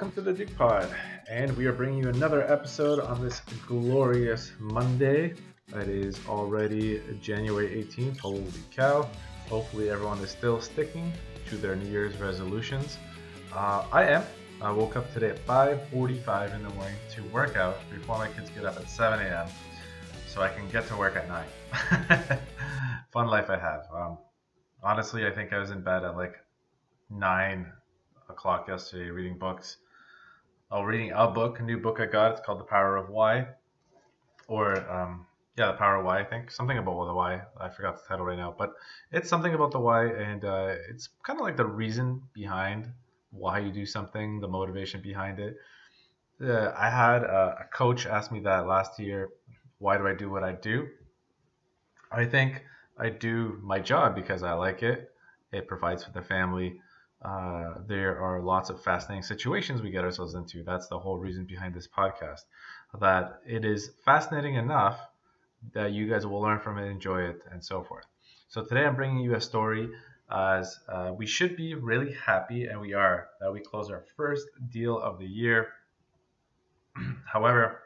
welcome to the Duke Pod, and we are bringing you another episode on this glorious Monday. It is already January 18th. Holy cow! Hopefully, everyone is still sticking to their New Year's resolutions. Uh, I am. I woke up today at 5:45 in the morning to work out before my kids get up at 7 a.m. so I can get to work at 9. Fun life I have. Um, honestly, I think I was in bed at like 9 o'clock yesterday reading books. Oh, reading a book, a new book I got. It's called The Power of Why, or um, yeah, The Power of Why. I think something about the why. I forgot the title right now, but it's something about the why, and uh, it's kind of like the reason behind why you do something, the motivation behind it. Uh, I had a, a coach ask me that last year. Why do I do what I do? I think I do my job because I like it. It provides for the family uh, there are lots of fascinating situations we get ourselves into. That's the whole reason behind this podcast. That it is fascinating enough that you guys will learn from it, enjoy it, and so forth. So today I'm bringing you a story as uh, we should be really happy, and we are, that we close our first deal of the year. However,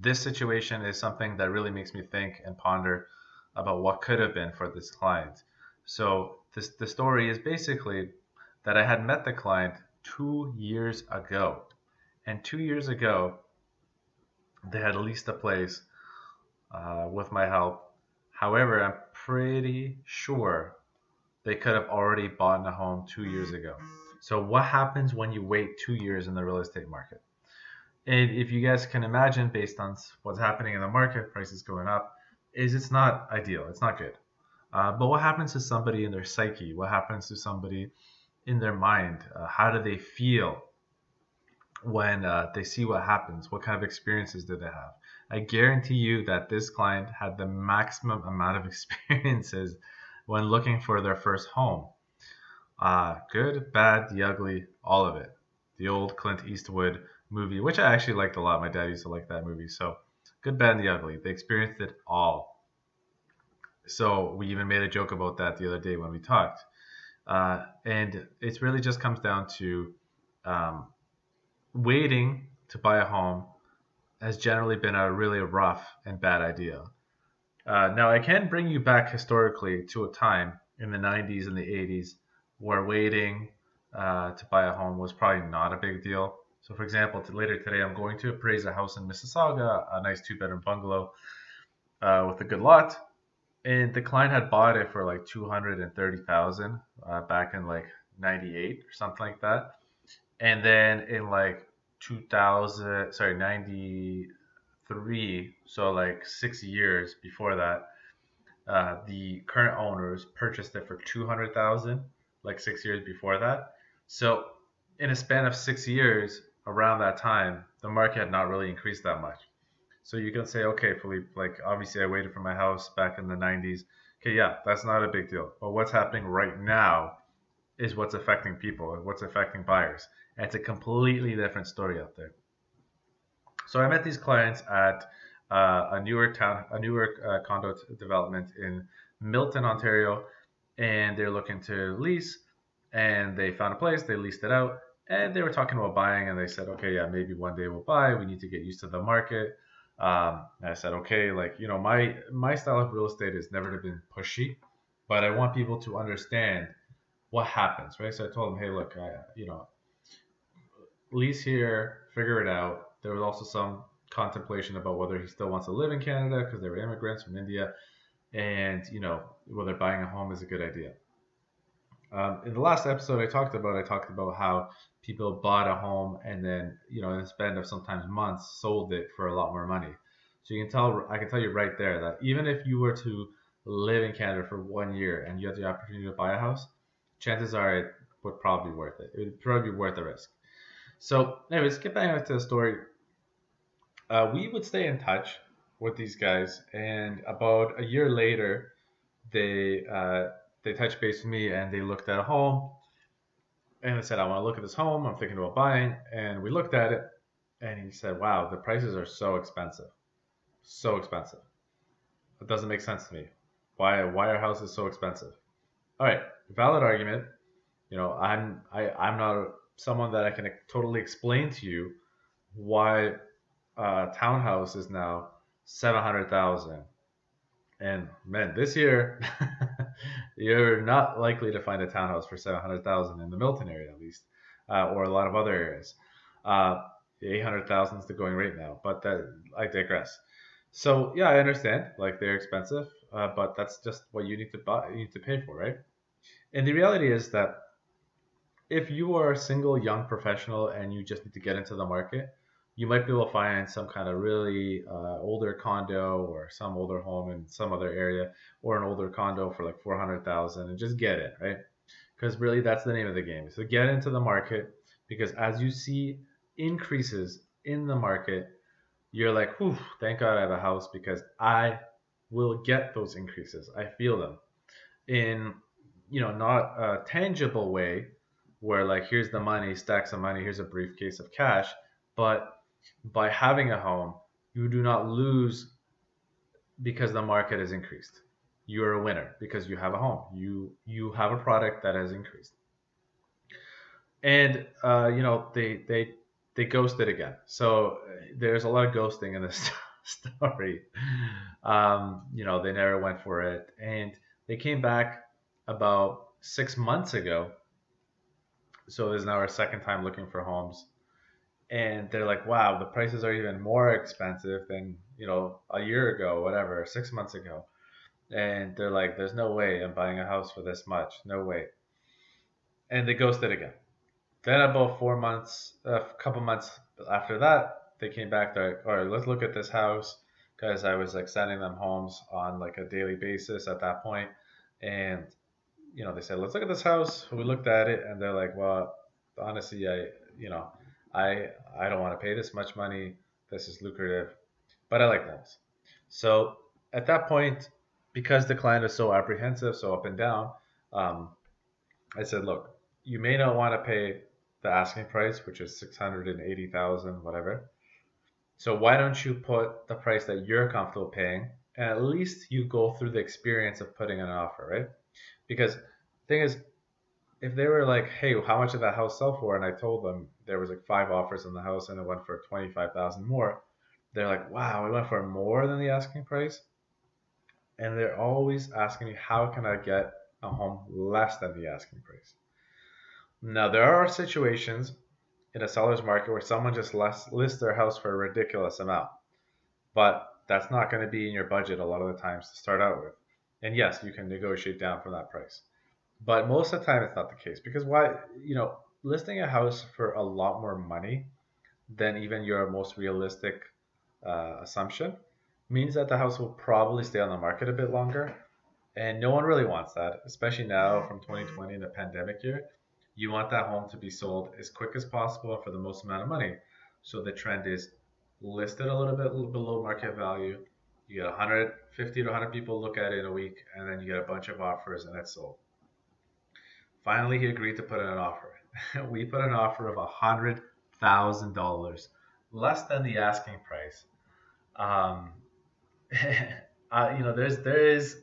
this situation is something that really makes me think and ponder about what could have been for this client. So this, the story is basically that I had met the client two years ago. And two years ago, they had leased a place uh, with my help. However, I'm pretty sure they could have already bought a home two years ago. So, what happens when you wait two years in the real estate market? And if you guys can imagine, based on what's happening in the market, prices going up, is it's not ideal. It's not good. Uh, but what happens to somebody in their psyche? What happens to somebody in their mind? Uh, how do they feel when uh, they see what happens? What kind of experiences do they have? I guarantee you that this client had the maximum amount of experiences when looking for their first home. Uh, good, bad, the ugly, all of it. The old Clint Eastwood movie, which I actually liked a lot. My dad used to like that movie. So, good, bad, and the ugly. They experienced it all. So we even made a joke about that the other day when we talked. Uh, and it really just comes down to um, waiting to buy a home has generally been a really rough and bad idea. Uh, now, I can bring you back historically to a time in the 90s and the 80s where waiting uh, to buy a home was probably not a big deal. So, for example, to later today, I'm going to appraise a house in Mississauga, a nice two bedroom bungalow uh, with a good lot and the client had bought it for like 230,000 uh, back in like 98 or something like that. And then in like 2000, sorry, 93, so like six years before that, uh, the current owners purchased it for 200,000, like six years before that. So in a span of six years, around that time, the market had not really increased that much. So you can say, okay, Philippe, like obviously I waited for my house back in the 90s. Okay, yeah, that's not a big deal. But what's happening right now is what's affecting people, what's affecting buyers. And it's a completely different story out there. So I met these clients at uh, a newer town, a newer uh, condo development in Milton, Ontario, and they're looking to lease. And they found a place, they leased it out, and they were talking about buying. And they said, okay, yeah, maybe one day we'll buy. We need to get used to the market. Um, I said, okay, like you know, my my style of real estate is never been pushy, but I want people to understand what happens, right? So I told them, hey, look, I, you know, lease here, figure it out. There was also some contemplation about whether he still wants to live in Canada because they were immigrants from India, and you know whether buying a home is a good idea. Um, in the last episode I talked about, I talked about how people bought a home and then, you know, in a span of sometimes months, sold it for a lot more money. So you can tell, I can tell you right there that even if you were to live in Canada for one year and you had the opportunity to buy a house, chances are it would probably be worth it. It would probably be worth the risk. So, anyways, get back to the story. Uh, we would stay in touch with these guys, and about a year later, they uh, they touched base with me and they looked at a home and I said, I want to look at this home. I'm thinking about buying. And we looked at it and he said, Wow, the prices are so expensive. So expensive. It doesn't make sense to me. Why why are houses so expensive? All right, valid argument. You know, I'm I, I'm not someone that I can totally explain to you why a townhouse is now seven hundred thousand. And man, this year you're not likely to find a townhouse for seven hundred thousand in the Milton area, at least, uh, or a lot of other areas. Uh, eight hundred thousand is the going rate now, but that I digress. So yeah, I understand. Like they're expensive, uh, but that's just what you need to buy. You need to pay for, right? And the reality is that if you are a single young professional and you just need to get into the market, you might be able to find some kind of really uh, older condo or some older home in some other area or an older condo for like 400,000 and just get it, right? Because really that's the name of the game. So get into the market because as you see increases in the market, you're like, whew, thank God I have a house because I will get those increases. I feel them in, you know, not a tangible way where like, here's the money, stacks of money, here's a briefcase of cash, but by having a home, you do not lose because the market has increased. You're a winner because you have a home. You you have a product that has increased. And uh, you know they they they ghosted again. So there's a lot of ghosting in this story. Um, you know they never went for it, and they came back about six months ago. So this is now our second time looking for homes and they're like, wow, the prices are even more expensive than you know a year ago, whatever, six months ago, and they're like, there's no way I'm buying a house for this much, no way, and they ghosted again. Then about four months, a couple months after that, they came back. They're like, all right, let's look at this house because I was like sending them homes on like a daily basis at that point, and you know they said, let's look at this house. We looked at it, and they're like, well, honestly, I you know I I don't want to pay this much money. This is lucrative, but I like homes. So at that point, because the client is so apprehensive, so up and down, um, I said, look, you may not want to pay the asking price, which is six hundred and eighty thousand, whatever. So why don't you put the price that you're comfortable paying, and at least you go through the experience of putting an offer, right? Because thing is, if they were like, "Hey, how much did that house sell for?" and I told them there was like five offers on the house and it went for twenty five thousand more, they're like, "Wow, we went for more than the asking price," and they're always asking me, "How can I get a home less than the asking price?" Now there are situations in a seller's market where someone just lists their house for a ridiculous amount, but that's not going to be in your budget a lot of the times to start out with. And yes, you can negotiate down from that price. But most of the time, it's not the case because why? You know, listing a house for a lot more money than even your most realistic uh, assumption means that the house will probably stay on the market a bit longer. And no one really wants that, especially now from 2020 in the pandemic year. You want that home to be sold as quick as possible for the most amount of money. So the trend is listed a little bit below market value. You get 150 to 100 people look at it in a week, and then you get a bunch of offers, and it's sold. Finally, he agreed to put in an offer. we put an offer of a hundred thousand dollars, less than the asking price. Um, uh, you know, there's there is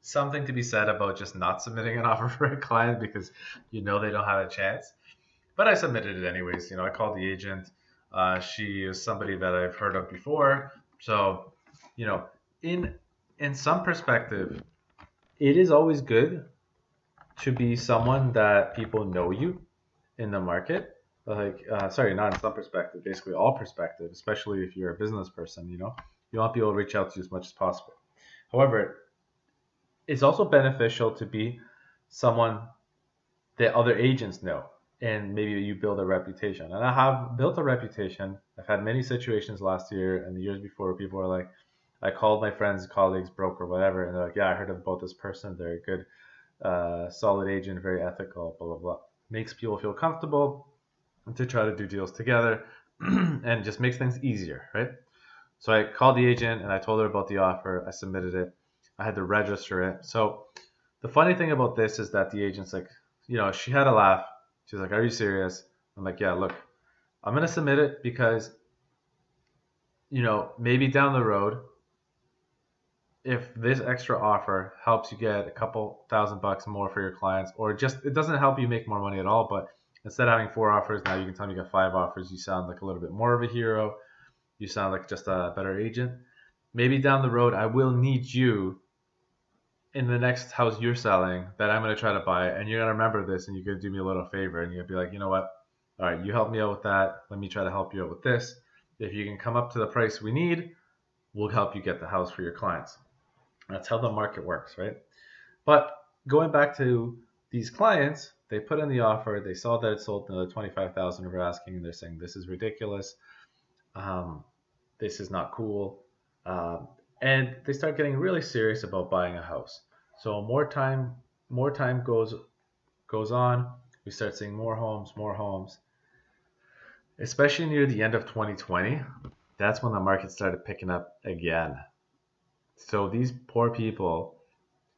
something to be said about just not submitting an offer for a client because you know they don't have a chance. But I submitted it anyways. You know, I called the agent. Uh, she is somebody that I've heard of before. So, you know, in in some perspective, it is always good to be someone that people know you in the market. Like uh, sorry not in some perspective basically all perspective especially if you're a business person you know you want people to reach out to you as much as possible. However it's also beneficial to be someone that other agents know and maybe you build a reputation. And i have built a reputation. I've had many situations last year and the years before where people are like i called my friends colleagues broker whatever and they're like yeah i heard about this person. They're a good uh, solid agent very ethical blah blah blah makes people feel comfortable to try to do deals together and just makes things easier, right? So I called the agent and I told her about the offer. I submitted it. I had to register it. So the funny thing about this is that the agent's like, you know, she had a laugh. She's like, Are you serious? I'm like, Yeah, look, I'm going to submit it because, you know, maybe down the road, if this extra offer helps you get a couple thousand bucks more for your clients, or just it doesn't help you make more money at all, but Instead of having four offers, now you can tell me you got five offers. You sound like a little bit more of a hero. You sound like just a better agent. Maybe down the road, I will need you in the next house you're selling that I'm going to try to buy, and you're going to remember this, and you're going to do me a little favor, and you'll be like, you know what? All right, you help me out with that. Let me try to help you out with this. If you can come up to the price we need, we'll help you get the house for your clients. That's how the market works, right? But going back to these clients, they put in the offer. They saw that it sold another twenty-five thousand over asking, and they're saying this is ridiculous. Um, this is not cool. Um, and they start getting really serious about buying a house. So more time, more time goes goes on. We start seeing more homes, more homes. Especially near the end of 2020, that's when the market started picking up again. So these poor people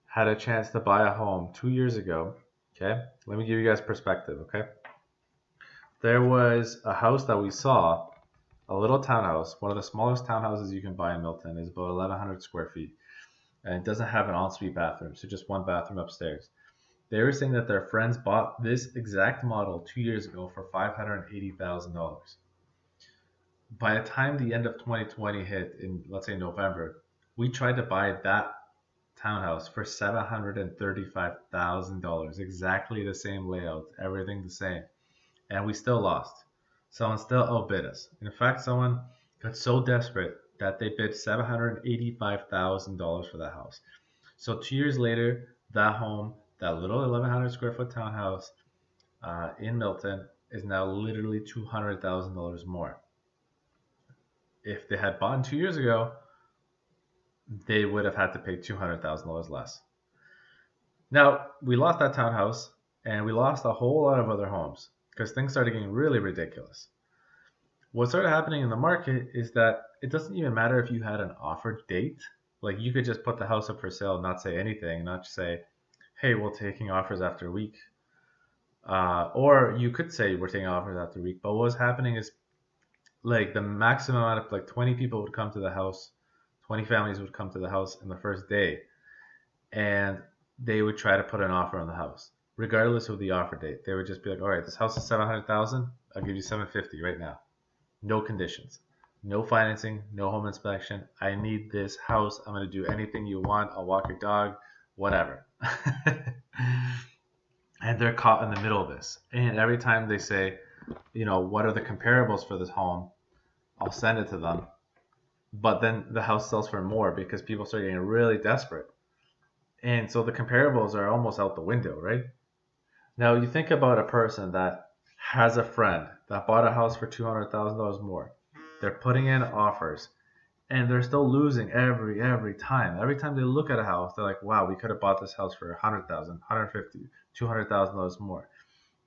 had a chance to buy a home two years ago. Okay, let me give you guys perspective. Okay, there was a house that we saw a little townhouse, one of the smallest townhouses you can buy in Milton, is about 1,100 square feet, and it doesn't have an ensuite bathroom, so just one bathroom upstairs. They were saying that their friends bought this exact model two years ago for $580,000. By the time the end of 2020 hit in, let's say, November, we tried to buy that townhouse for $735,000, exactly the same layout, everything the same, and we still lost. Someone still outbid us. In fact, someone got so desperate that they bid $785,000 for that house. So two years later, that home, that little 1,100 square foot townhouse uh, in Milton, is now literally $200,000 more. If they had bought two years ago, they would have had to pay $200,000 less. Now, we lost that townhouse and we lost a whole lot of other homes because things started getting really ridiculous. What started happening in the market is that it doesn't even matter if you had an offer date. Like you could just put the house up for sale, not say anything, not say, "Hey, we're taking offers after a week," uh, or you could say we're taking offers after a week. But what was happening is, like the maximum amount of like 20 people would come to the house, 20 families would come to the house in the first day, and they would try to put an offer on the house regardless of the offer date. They would just be like, all right, this house is 700,000. I'll give you 750 right now. No conditions, no financing, no home inspection. I need this house. I'm going to do anything you want. I'll walk your dog, whatever. and they're caught in the middle of this. And every time they say, you know, what are the comparables for this home? I'll send it to them. But then the house sells for more because people start getting really desperate. And so the comparables are almost out the window, right? Now you think about a person that has a friend that bought a house for two hundred thousand dollars more. They're putting in offers, and they're still losing every every time. Every time they look at a house, they're like, "Wow, we could have bought this house for a hundred thousand, hundred fifty, two hundred thousand dollars more."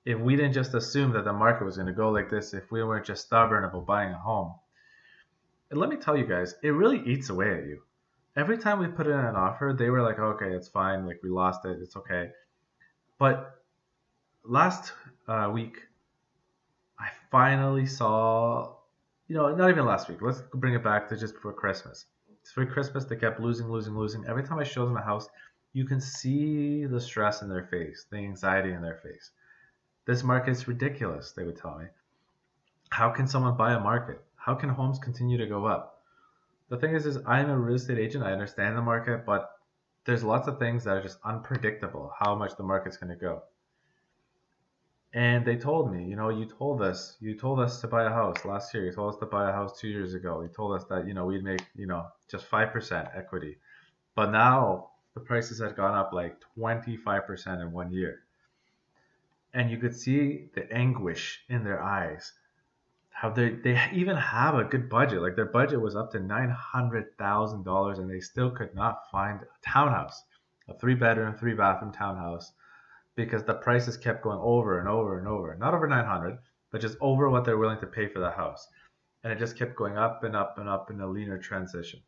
If we didn't just assume that the market was going to go like this, if we weren't just stubborn about buying a home, and let me tell you guys, it really eats away at you. Every time we put in an offer, they were like, "Okay, it's fine. Like we lost it. It's okay." But last uh, week, I finally saw, you know, not even last week. Let's bring it back to just before Christmas. It's for Christmas. They kept losing, losing, losing. Every time I showed them a house, you can see the stress in their face, the anxiety in their face. This market's ridiculous, they would tell me. How can someone buy a market? How can homes continue to go up? The thing is, is I'm a real estate agent. I understand the market, but there's lots of things that are just unpredictable. How much the market's going to go and they told me, you know, you told us, you told us to buy a house last year. You told us to buy a house two years ago. You told us that, you know, we'd make, you know, just five percent equity, but now the prices had gone up like twenty five percent in one year, and you could see the anguish in their eyes. How they they even have a good budget. Like their budget was up to nine hundred thousand dollars, and they still could not find a townhouse, a three bedroom, three bathroom townhouse because the prices kept going over and over and over. Not over 900, but just over what they're willing to pay for the house. And it just kept going up and up and up in a linear transition.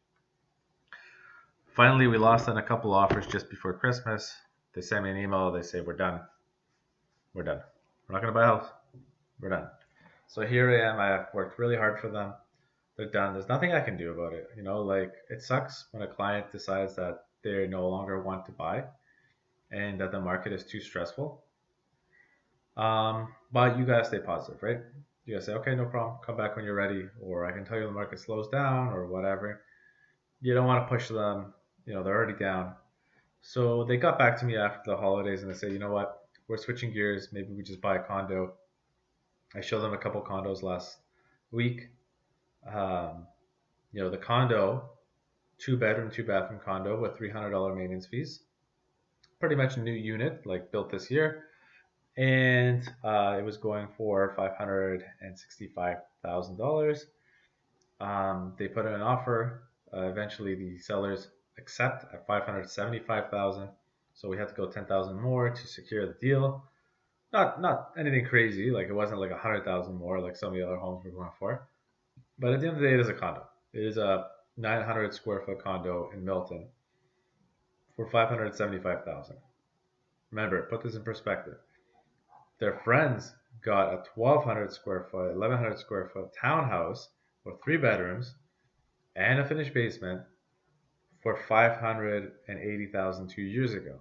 Finally, we lost on a couple offers just before Christmas. They sent me an email. They say, We're done. We're done. We're not going to buy a house. We're done. So here I am. I've worked really hard for them. They're done. There's nothing I can do about it. You know, like it sucks when a client decides that they no longer want to buy and that the market is too stressful. Um, but you gotta stay positive, right? You gotta say, okay, no problem. Come back when you're ready, or I can tell you the market slows down, or whatever. You don't want to push them. You know, they're already down. So they got back to me after the holidays and they said, you know what, we're switching gears. Maybe we just buy a condo. I showed them a couple condos last week. Um, you know, the condo, two bedroom, two bathroom condo with $300 maintenance fees. Pretty much a new unit, like built this year. And uh, it was going for $565,000. Um, they put in an offer. Uh, eventually, the sellers accept at 575,000. So we had to go 10,000 more to secure the deal. Not not anything crazy, like it wasn't like a 100,000 more like some of the other homes we're going for. But at the end of the day, it is a condo. It is a 900 square foot condo in Milton for 575,000. Remember, put this in perspective. Their friends got a 1200 square foot, 1100 square foot townhouse with three bedrooms and a finished basement for 580,000 two years ago.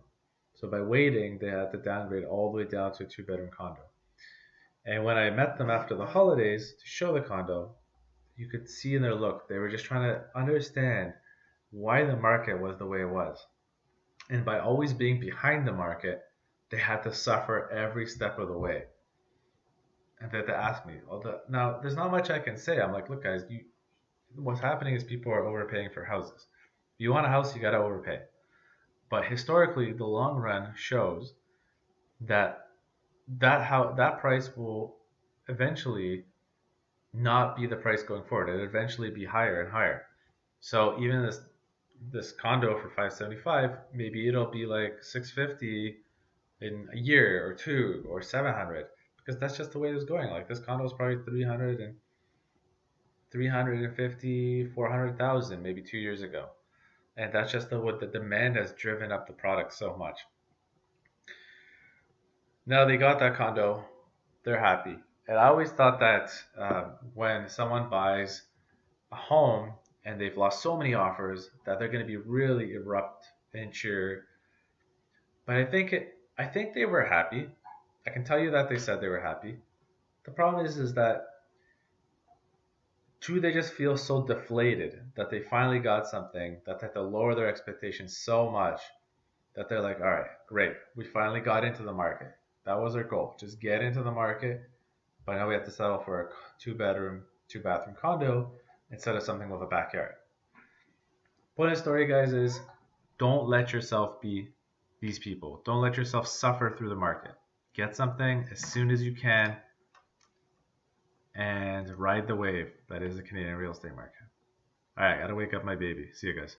So by waiting, they had to downgrade all the way down to a two bedroom condo. And when I met them after the holidays to show the condo, you could see in their look, they were just trying to understand why the market was the way it was. And by always being behind the market, they had to suffer every step of the way. And they had to ask me, the, now there's not much I can say. I'm like, look, guys, you, what's happening is people are overpaying for houses If you want a house, you got to overpay. But historically, the long run shows that that how that price will eventually not be the price going forward. It'll eventually be higher and higher. So even this this condo for 575, maybe it'll be like 650 in a year or two or 700 because that's just the way it was going. Like this condo is probably 300 and 350, 400,000 maybe two years ago and that's just the, what the demand has driven up the product so much. Now they got that condo, they're happy. And I always thought that um, when someone buys a home and they've lost so many offers that they're going to be really erupt and cheer. But I think it, I think they were happy. I can tell you that they said they were happy. The problem is, is that two, they just feel so deflated that they finally got something that they have to lower their expectations so much that they're like, all right, great, we finally got into the market. That was our goal, just get into the market. But now we have to settle for a two bedroom, two bathroom condo instead of something with a backyard. Point of story, guys, is don't let yourself be these people. Don't let yourself suffer through the market. Get something as soon as you can and ride the wave that is the Canadian real estate market. All right, I gotta wake up my baby. See you guys.